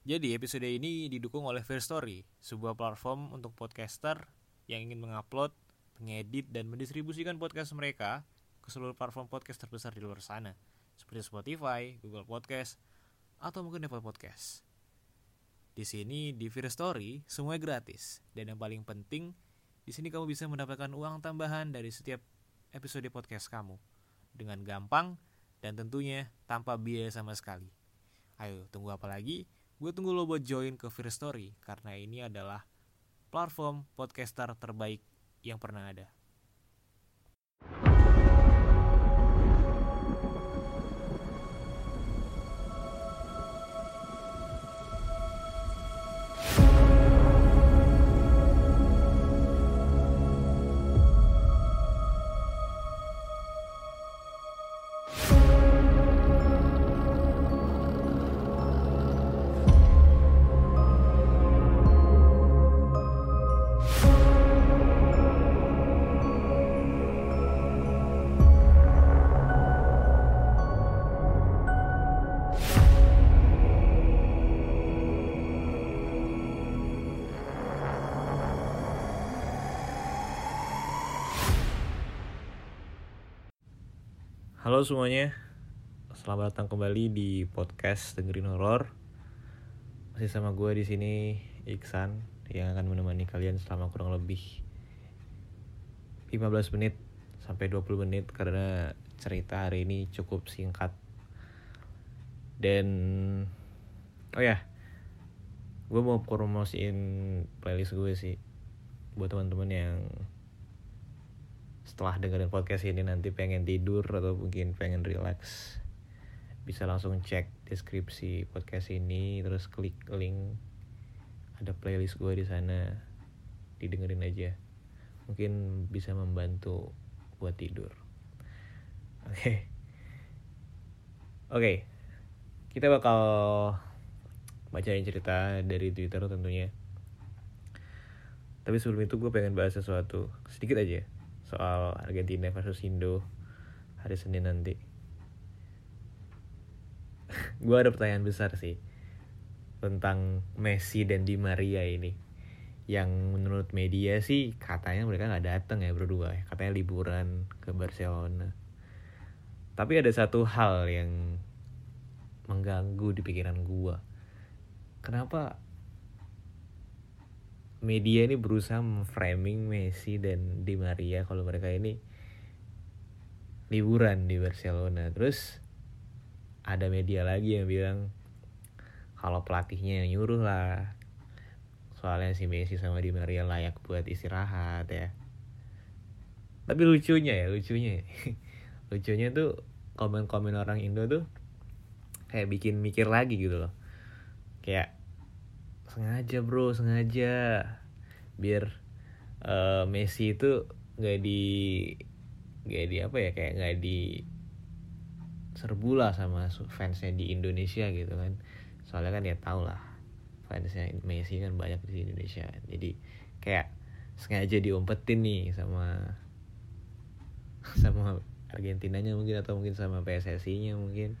Jadi episode ini didukung oleh First Story, sebuah platform untuk podcaster yang ingin mengupload, mengedit, dan mendistribusikan podcast mereka ke seluruh platform podcast terbesar di luar sana, seperti Spotify, Google Podcast, atau mungkin Apple Podcast. Di sini di First Story semuanya gratis dan yang paling penting di sini kamu bisa mendapatkan uang tambahan dari setiap episode podcast kamu dengan gampang dan tentunya tanpa biaya sama sekali. Ayo tunggu apa lagi? Gue tunggu lo buat join ke First Story karena ini adalah platform podcaster terbaik yang pernah ada. Halo semuanya, selamat datang kembali di podcast dengerin horor. Masih sama gue di sini Iksan yang akan menemani kalian selama kurang lebih 15 menit sampai 20 menit karena cerita hari ini cukup singkat. Dan oh ya, gue mau promosiin playlist gue sih buat teman-teman yang setelah dengerin podcast ini nanti pengen tidur atau mungkin pengen relax bisa langsung cek deskripsi podcast ini terus klik link. Ada playlist gue di sana didengerin aja. Mungkin bisa membantu buat tidur. Oke. Okay. oke. Okay. kita bakal bacain cerita dari twitter tentunya. Tapi sebelum itu gue pengen bahas sesuatu. Sedikit aja soal Argentina versus Indo hari Senin nanti. gue ada pertanyaan besar sih tentang Messi dan Di Maria ini. Yang menurut media sih katanya mereka nggak datang ya berdua, katanya liburan ke Barcelona. Tapi ada satu hal yang mengganggu di pikiran gue. Kenapa media ini berusaha memframing Messi dan Di Maria kalau mereka ini liburan di Barcelona. Terus ada media lagi yang bilang kalau pelatihnya yang nyuruh lah. Soalnya si Messi sama Di Maria layak buat istirahat ya. Tapi lucunya ya, lucunya. Ya. lucunya tuh komen-komen orang Indo tuh kayak bikin mikir lagi gitu loh. Kayak sengaja bro, sengaja. Biar uh, Messi itu nggak di nggak di apa ya kayak nggak di serbu lah sama fansnya di Indonesia gitu kan. Soalnya kan ya tau lah fansnya Messi kan banyak di Indonesia. Jadi kayak sengaja diumpetin nih sama sama Argentinanya mungkin atau mungkin sama PSSI-nya mungkin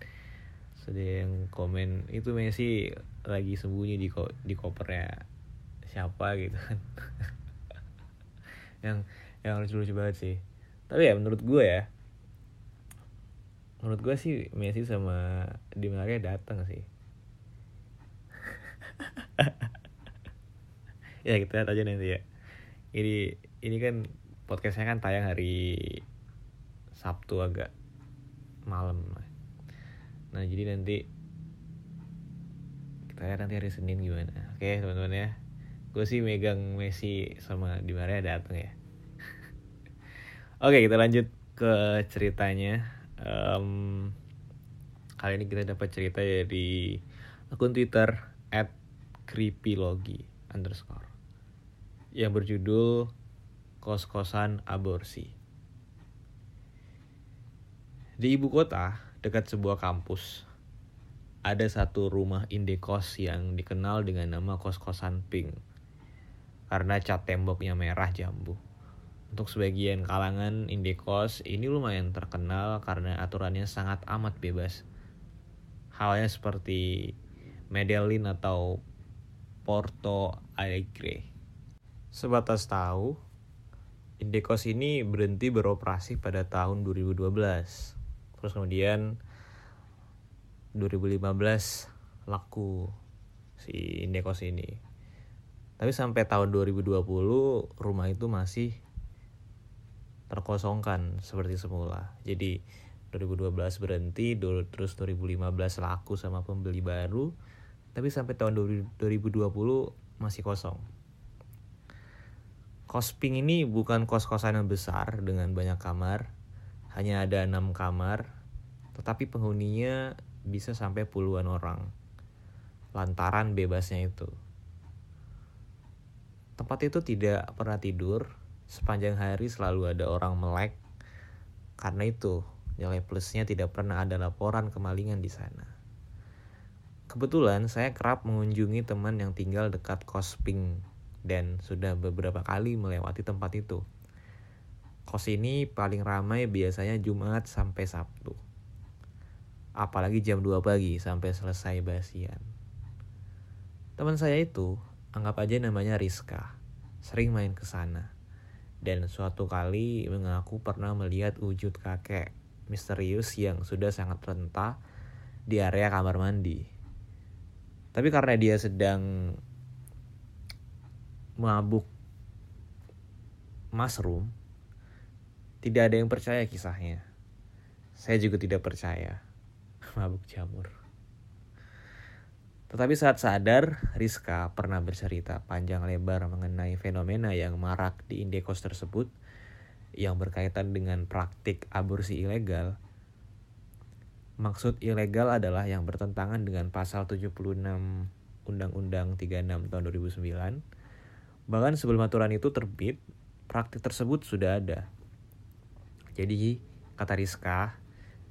sudah yang komen itu Messi lagi sembunyi di ko di kopernya siapa gitu kan. Yang yang lucu-lucu banget sih. Tapi ya menurut gue ya menurut gue sih Messi sama Di Maria datang sih. Ya kita lihat aja nanti ya. Ini ini kan podcastnya kan tayang hari Sabtu agak malam nah jadi nanti kita lihat nanti hari Senin gimana. Oke teman-teman ya. Gue sih megang Messi sama Di Maria datang ya. Oke kita lanjut ke ceritanya. Um, kali ini kita dapat cerita dari akun Twitter at creepylogi underscore yang berjudul kos-kosan aborsi. Di ibu kota, dekat sebuah kampus, ada satu rumah indekos yang dikenal dengan nama kos-kosan pink. Karena cat temboknya merah jambu. Untuk sebagian kalangan indekos, ini lumayan terkenal karena aturannya sangat amat bebas. Halnya seperti Medellin atau Porto Alegre. Sebatas tahu, Indekos ini berhenti beroperasi pada tahun 2012. Terus kemudian 2015 laku si Indekos ini. Tapi sampai tahun 2020 rumah itu masih terkosongkan seperti semula. Jadi 2012 berhenti, terus 2015 laku sama pembeli baru, tapi sampai tahun 2020 masih kosong. Kosping ini bukan kos-kosan yang besar dengan banyak kamar, hanya ada enam kamar, tetapi penghuninya bisa sampai puluhan orang. Lantaran bebasnya itu. Tempat itu tidak pernah tidur, sepanjang hari selalu ada orang melek. Karena itu, Nilai plusnya tidak pernah ada laporan kemalingan di sana. Kebetulan saya kerap mengunjungi teman yang tinggal dekat Kosping dan sudah beberapa kali melewati tempat itu. Kos ini paling ramai biasanya Jumat sampai Sabtu. Apalagi jam 2 pagi sampai selesai basian. Teman saya itu, anggap aja namanya Rizka, sering main ke sana. Dan suatu kali mengaku pernah melihat wujud kakek misterius yang sudah sangat rentah di area kamar mandi. Tapi karena dia sedang mabuk mushroom, tidak ada yang percaya kisahnya. Saya juga tidak percaya mabuk jamur. Tetapi saat sadar, Rizka pernah bercerita panjang lebar mengenai fenomena yang marak di Indekos tersebut yang berkaitan dengan praktik aborsi ilegal, maksud ilegal adalah yang bertentangan dengan pasal 76 Undang-Undang 36 tahun 2009. Bahkan sebelum aturan itu terbit, praktik tersebut sudah ada. Jadi, kata Rizka,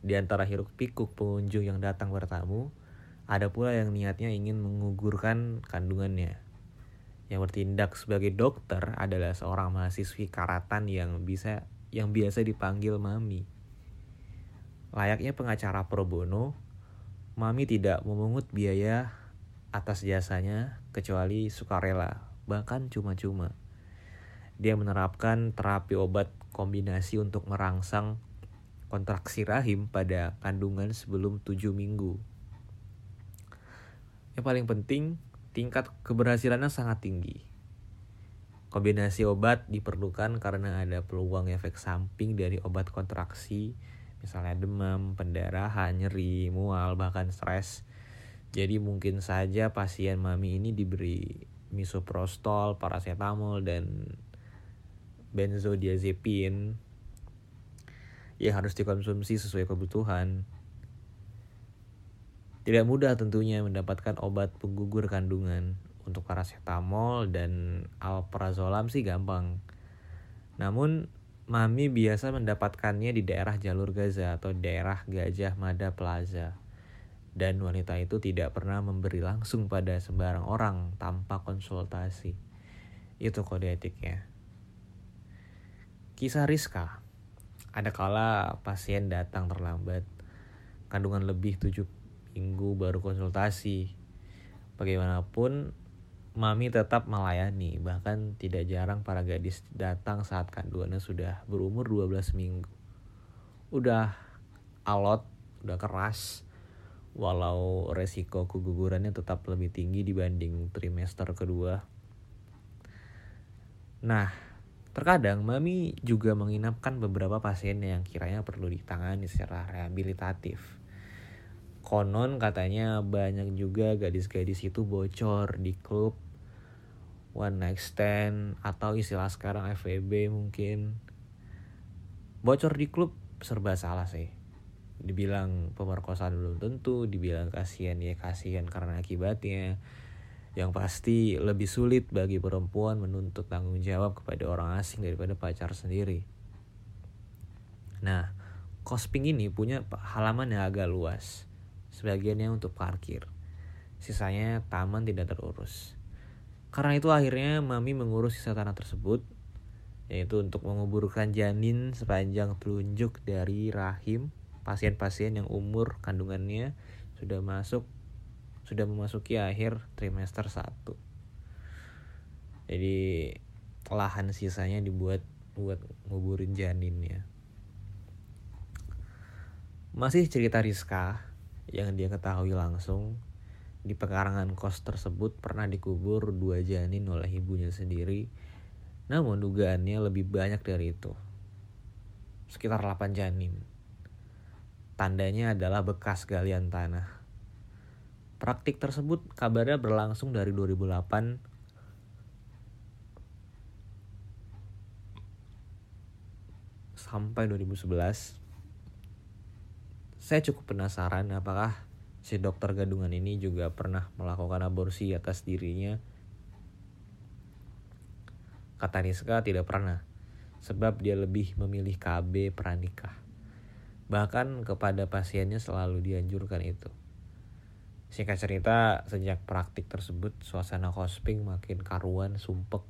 di antara hiruk pikuk pengunjung yang datang bertamu, ada pula yang niatnya ingin mengugurkan kandungannya. Yang bertindak sebagai dokter adalah seorang mahasiswi karatan yang bisa yang biasa dipanggil Mami. Layaknya pengacara pro bono, Mami tidak memungut biaya atas jasanya kecuali sukarela, bahkan cuma-cuma. Dia menerapkan terapi obat kombinasi untuk merangsang kontraksi rahim pada kandungan sebelum 7 minggu. Yang paling penting, tingkat keberhasilannya sangat tinggi. Kombinasi obat diperlukan karena ada peluang efek samping dari obat kontraksi, misalnya demam, pendarahan, nyeri, mual, bahkan stres. Jadi mungkin saja pasien mami ini diberi misoprostol, paracetamol, dan benzodiazepin yang harus dikonsumsi sesuai kebutuhan. Tidak mudah tentunya mendapatkan obat penggugur kandungan. Untuk paracetamol dan alprazolam sih gampang. Namun Mami biasa mendapatkannya di daerah jalur Gaza atau daerah Gajah Mada Plaza. Dan wanita itu tidak pernah memberi langsung pada sembarang orang tanpa konsultasi. Itu kode etiknya. Kisah Rizka. Ada kala pasien datang terlambat. Kandungan lebih 7 minggu baru konsultasi. Bagaimanapun, Mami tetap melayani, bahkan tidak jarang para gadis datang saat kandungannya sudah berumur 12 minggu. Udah alot, udah keras, walau resiko kegugurannya tetap lebih tinggi dibanding trimester kedua. Nah, terkadang Mami juga menginapkan beberapa pasien yang kiranya perlu ditangani secara rehabilitatif. Konon katanya banyak juga gadis-gadis itu bocor di klub one night stand atau istilah sekarang FVB mungkin. Bocor di klub serba salah sih. Dibilang pemerkosaan belum tentu dibilang kasihan ya kasihan karena akibatnya yang pasti lebih sulit bagi perempuan menuntut tanggung jawab kepada orang asing daripada pacar sendiri nah Kosping ini punya halaman yang agak luas sebagiannya untuk parkir. Sisanya taman tidak terurus. Karena itu akhirnya Mami mengurus sisa tanah tersebut, yaitu untuk menguburkan janin sepanjang telunjuk dari rahim pasien-pasien yang umur kandungannya sudah masuk sudah memasuki akhir trimester 1 jadi lahan sisanya dibuat buat nguburin janinnya. Masih cerita Rizka yang dia ketahui langsung di pekarangan kos tersebut pernah dikubur dua janin oleh ibunya sendiri. Namun dugaannya lebih banyak dari itu. Sekitar 8 janin. Tandanya adalah bekas galian tanah praktik tersebut kabarnya berlangsung dari 2008 sampai 2011 saya cukup penasaran apakah si dokter gadungan ini juga pernah melakukan aborsi atas dirinya. Kata Niska tidak pernah sebab dia lebih memilih KB pranikah. Bahkan kepada pasiennya selalu dianjurkan itu Singkat cerita, sejak praktik tersebut, suasana kosping makin karuan, sumpek,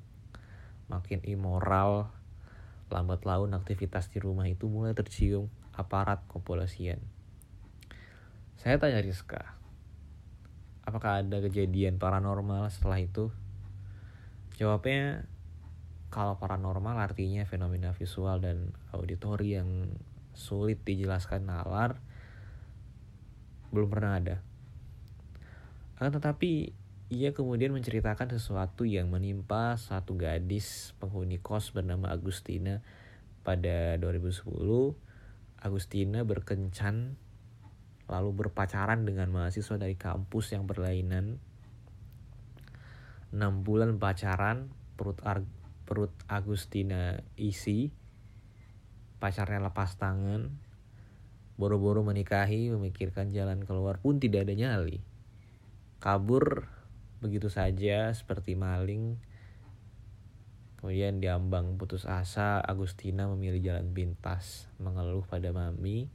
makin immoral, lambat laun aktivitas di rumah itu mulai tercium aparat kepolisian. Saya tanya Rizka, apakah ada kejadian paranormal setelah itu? Jawabnya, kalau paranormal artinya fenomena visual dan auditori yang sulit dijelaskan nalar, belum pernah ada. Akan tetapi ia kemudian menceritakan sesuatu yang menimpa satu gadis penghuni kos bernama Agustina pada 2010. Agustina berkencan lalu berpacaran dengan mahasiswa dari kampus yang berlainan. 6 bulan pacaran, perut perut Agustina isi. Pacarnya lepas tangan. Boro-boro menikahi, memikirkan jalan keluar pun tidak ada nyali. Kabur begitu saja seperti maling. Kemudian diambang putus asa, Agustina memilih jalan pintas, mengeluh pada mami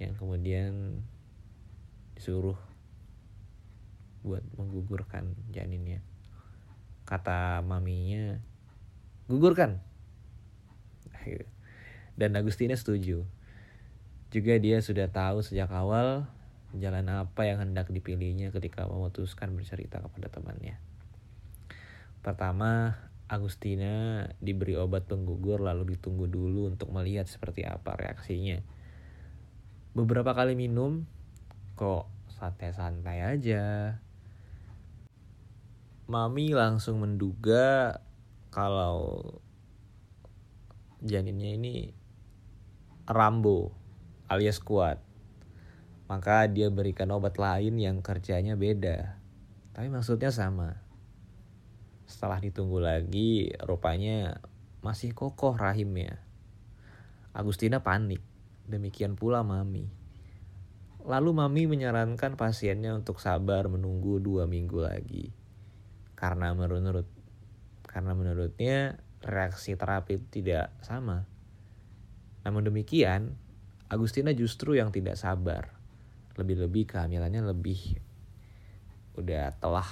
yang kemudian disuruh buat menggugurkan janinnya. Kata maminya, gugurkan. Dan Agustina setuju. Juga dia sudah tahu sejak awal jalan apa yang hendak dipilihnya ketika memutuskan bercerita kepada temannya. Pertama, Agustina diberi obat penggugur lalu ditunggu dulu untuk melihat seperti apa reaksinya. Beberapa kali minum, kok santai-santai aja. Mami langsung menduga kalau janinnya ini Rambo alias kuat maka dia berikan obat lain yang kerjanya beda. Tapi maksudnya sama. Setelah ditunggu lagi, rupanya masih kokoh rahimnya. Agustina panik, demikian pula Mami. Lalu Mami menyarankan pasiennya untuk sabar menunggu dua minggu lagi. Karena menurut karena menurutnya reaksi terapi tidak sama. Namun demikian, Agustina justru yang tidak sabar lebih-lebih kehamilannya lebih udah telah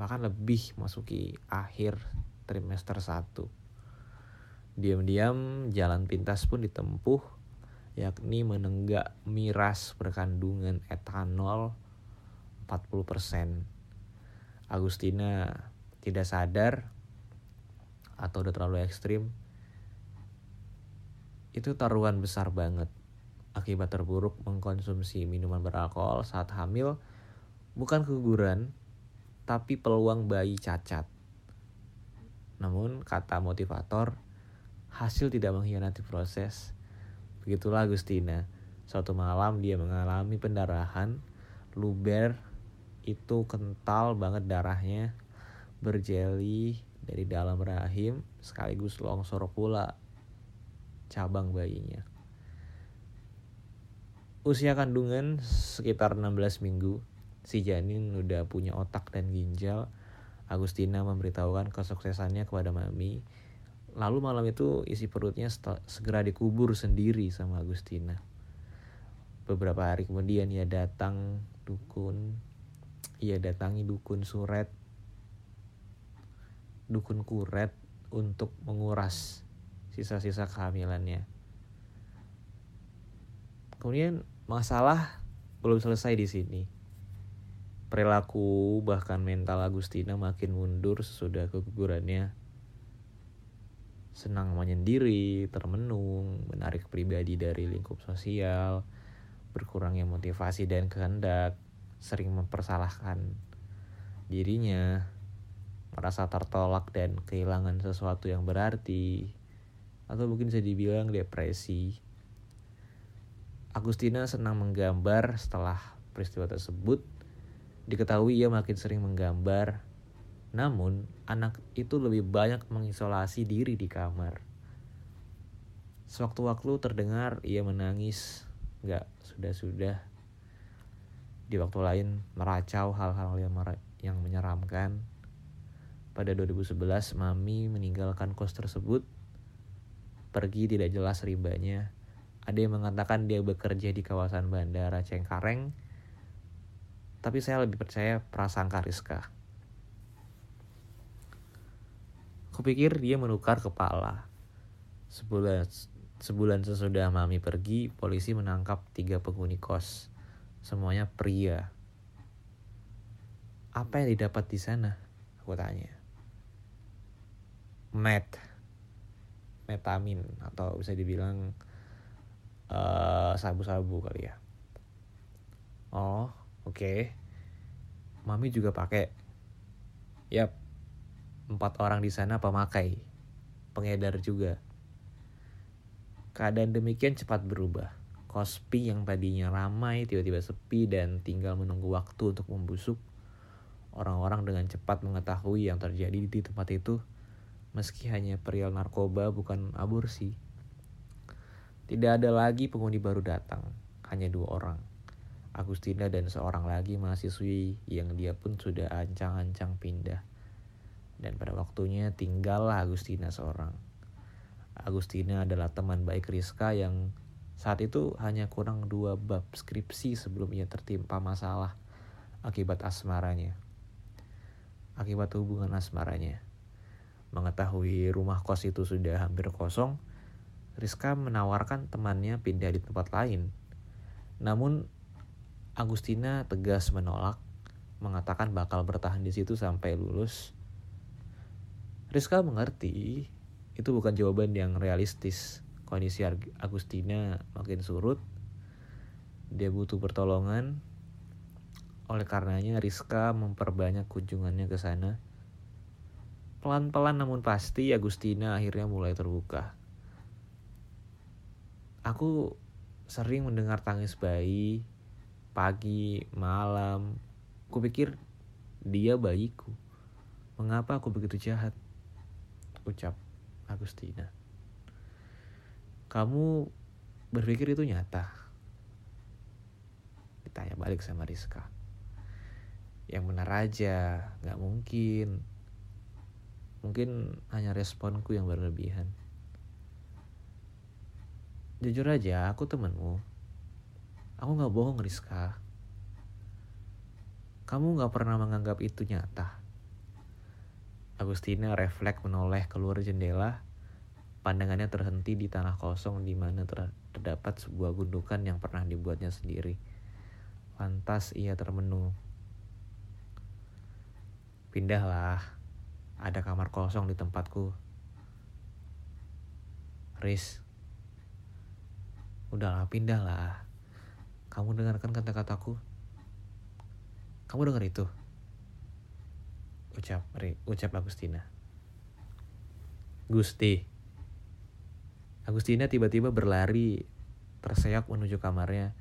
bahkan lebih masuki akhir trimester 1 diam-diam jalan pintas pun ditempuh yakni menenggak miras berkandungan etanol 40%. Agustina tidak sadar atau udah terlalu ekstrim itu taruhan besar banget Akibat terburuk mengkonsumsi minuman beralkohol saat hamil bukan keguguran, tapi peluang bayi cacat. Namun, kata motivator, hasil tidak mengkhianati proses. Begitulah Agustina. Suatu malam dia mengalami pendarahan, luber itu kental banget darahnya, berjeli dari dalam rahim, sekaligus longsor pula cabang bayinya. Usia kandungan sekitar 16 minggu, si janin udah punya otak dan ginjal. Agustina memberitahukan kesuksesannya kepada mami. Lalu malam itu isi perutnya segera dikubur sendiri sama Agustina. Beberapa hari kemudian ia datang dukun, ia datangi dukun suret, dukun kuret untuk menguras sisa-sisa kehamilannya. Kemudian masalah belum selesai di sini. Perilaku bahkan mental Agustina makin mundur sesudah kegugurannya. Senang menyendiri, termenung, menarik pribadi dari lingkup sosial, berkurangnya motivasi dan kehendak, sering mempersalahkan dirinya, merasa tertolak dan kehilangan sesuatu yang berarti, atau mungkin bisa dibilang depresi. Agustina senang menggambar setelah peristiwa tersebut Diketahui ia makin sering menggambar, namun anak itu lebih banyak mengisolasi diri di kamar. Sewaktu-waktu terdengar ia menangis, gak sudah-sudah. Di waktu lain meracau hal-hal yang, yang menyeramkan. Pada 2011, Mami meninggalkan kos tersebut. Pergi tidak jelas ribanya. Ada yang mengatakan dia bekerja di kawasan Bandara Cengkareng, tapi saya lebih percaya perasaan Kariska. Kupikir dia menukar kepala. Sebulan, sebulan sesudah mami pergi, polisi menangkap tiga penghuni kos. Semuanya pria. Apa yang didapat di sana? Aku tanya. Met. Metamin atau bisa dibilang eh, sabu-sabu uh, kali ya. Oh, Oke. Okay. Mami juga pakai. Yap. Empat orang di sana pemakai. Pengedar juga. Keadaan demikian cepat berubah. Kospi yang tadinya ramai tiba-tiba sepi dan tinggal menunggu waktu untuk membusuk. Orang-orang dengan cepat mengetahui yang terjadi di tempat itu meski hanya perial narkoba bukan aborsi. Tidak ada lagi penghuni baru datang, hanya dua orang. Agustina dan seorang lagi mahasiswi yang dia pun sudah ancang-ancang pindah. Dan pada waktunya tinggallah Agustina seorang. Agustina adalah teman baik Rizka yang saat itu hanya kurang dua bab skripsi sebelum ia tertimpa masalah akibat asmaranya. Akibat hubungan asmaranya. Mengetahui rumah kos itu sudah hampir kosong, Rizka menawarkan temannya pindah di tempat lain. Namun Agustina tegas menolak, mengatakan bakal bertahan di situ sampai lulus. Rizka mengerti itu bukan jawaban yang realistis. Kondisi Agustina makin surut. Dia butuh pertolongan. Oleh karenanya Rizka memperbanyak kunjungannya ke sana. Pelan-pelan namun pasti Agustina akhirnya mulai terbuka. Aku sering mendengar tangis bayi pagi, malam. Kupikir dia bayiku. Mengapa aku begitu jahat? Ucap Agustina. Kamu berpikir itu nyata? Ditanya balik sama Rizka. Yang benar aja, gak mungkin. Mungkin hanya responku yang berlebihan. Jujur aja, aku temenmu Aku gak bohong Rizka. Kamu gak pernah menganggap itu nyata. Agustina refleks menoleh keluar jendela. Pandangannya terhenti di tanah kosong di mana terdapat sebuah gundukan yang pernah dibuatnya sendiri. Lantas ia termenung. Pindahlah, ada kamar kosong di tempatku. Riz, udahlah pindahlah. Kamu dengarkan kata-kataku? Kamu dengar itu? Ucap, ucap Agustina. Gusti. Agustina tiba-tiba berlari, terseok menuju kamarnya.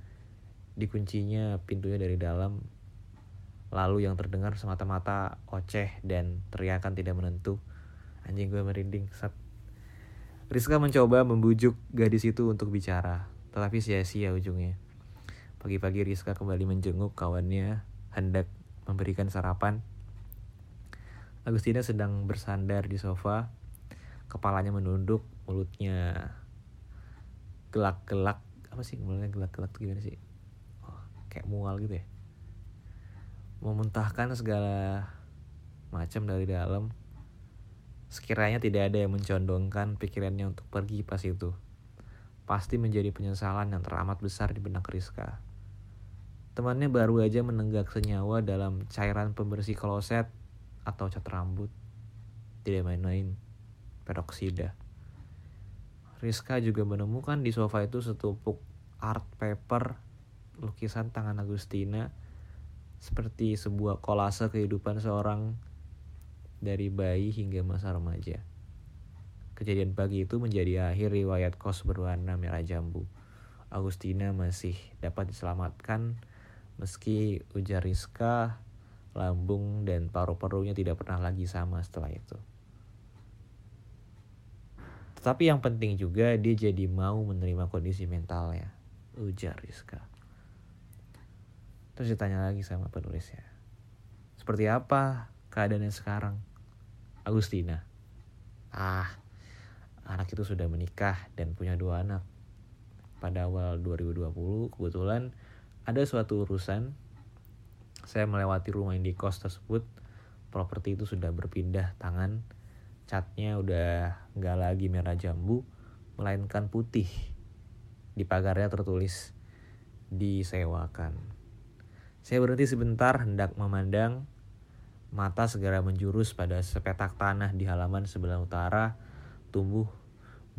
Dikuncinya pintunya dari dalam. Lalu yang terdengar semata-mata oceh dan teriakan tidak menentu. Anjing gue merinding. Sat. Rizka mencoba membujuk gadis itu untuk bicara, tetapi sia-sia ujungnya. Pagi-pagi Rizka kembali menjenguk kawannya hendak memberikan sarapan. Agustina sedang bersandar di sofa, kepalanya menunduk, mulutnya gelak-gelak. Apa sih mulutnya gelak-gelak gimana sih? Oh, kayak mual gitu ya. Memuntahkan segala macam dari dalam. Sekiranya tidak ada yang mencondongkan pikirannya untuk pergi pas itu. Pasti menjadi penyesalan yang teramat besar di benak Rizka Temannya baru aja menenggak senyawa dalam cairan pembersih kloset atau cat rambut. Tidak main-main, peroksida. Rizka juga menemukan di sofa itu setumpuk art paper lukisan tangan Agustina seperti sebuah kolase kehidupan seorang dari bayi hingga masa remaja. Kejadian pagi itu menjadi akhir riwayat kos berwarna merah jambu. Agustina masih dapat diselamatkan meski ujar Rizka, lambung dan paru-parunya tidak pernah lagi sama setelah itu. Tetapi yang penting juga dia jadi mau menerima kondisi mentalnya, ujar Rizka. Terus ditanya lagi sama penulisnya. Seperti apa keadaannya sekarang? Agustina. Ah, anak itu sudah menikah dan punya dua anak. Pada awal 2020 kebetulan ada suatu urusan. Saya melewati rumah indikos tersebut. Properti itu sudah berpindah tangan. Catnya udah nggak lagi merah jambu melainkan putih. Di pagarnya tertulis disewakan. Saya berhenti sebentar hendak memandang. Mata segera menjurus pada sepetak tanah di halaman sebelah utara tumbuh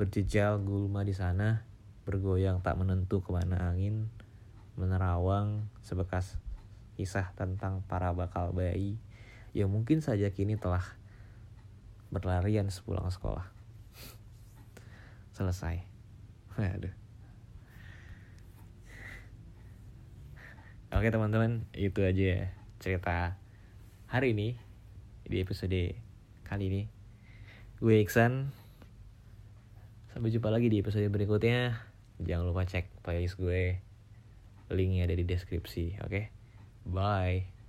berjejal gulma di sana bergoyang tak menentu ke mana angin menerawang sebekas kisah tentang para bakal bayi yang mungkin saja kini telah berlarian sepulang sekolah. Selesai. Aduh. Oke teman-teman, itu aja ya cerita hari ini di episode kali ini. Gue Iksan. Sampai jumpa lagi di episode berikutnya. Jangan lupa cek playlist gue. Linknya ada di deskripsi, oke? Bye.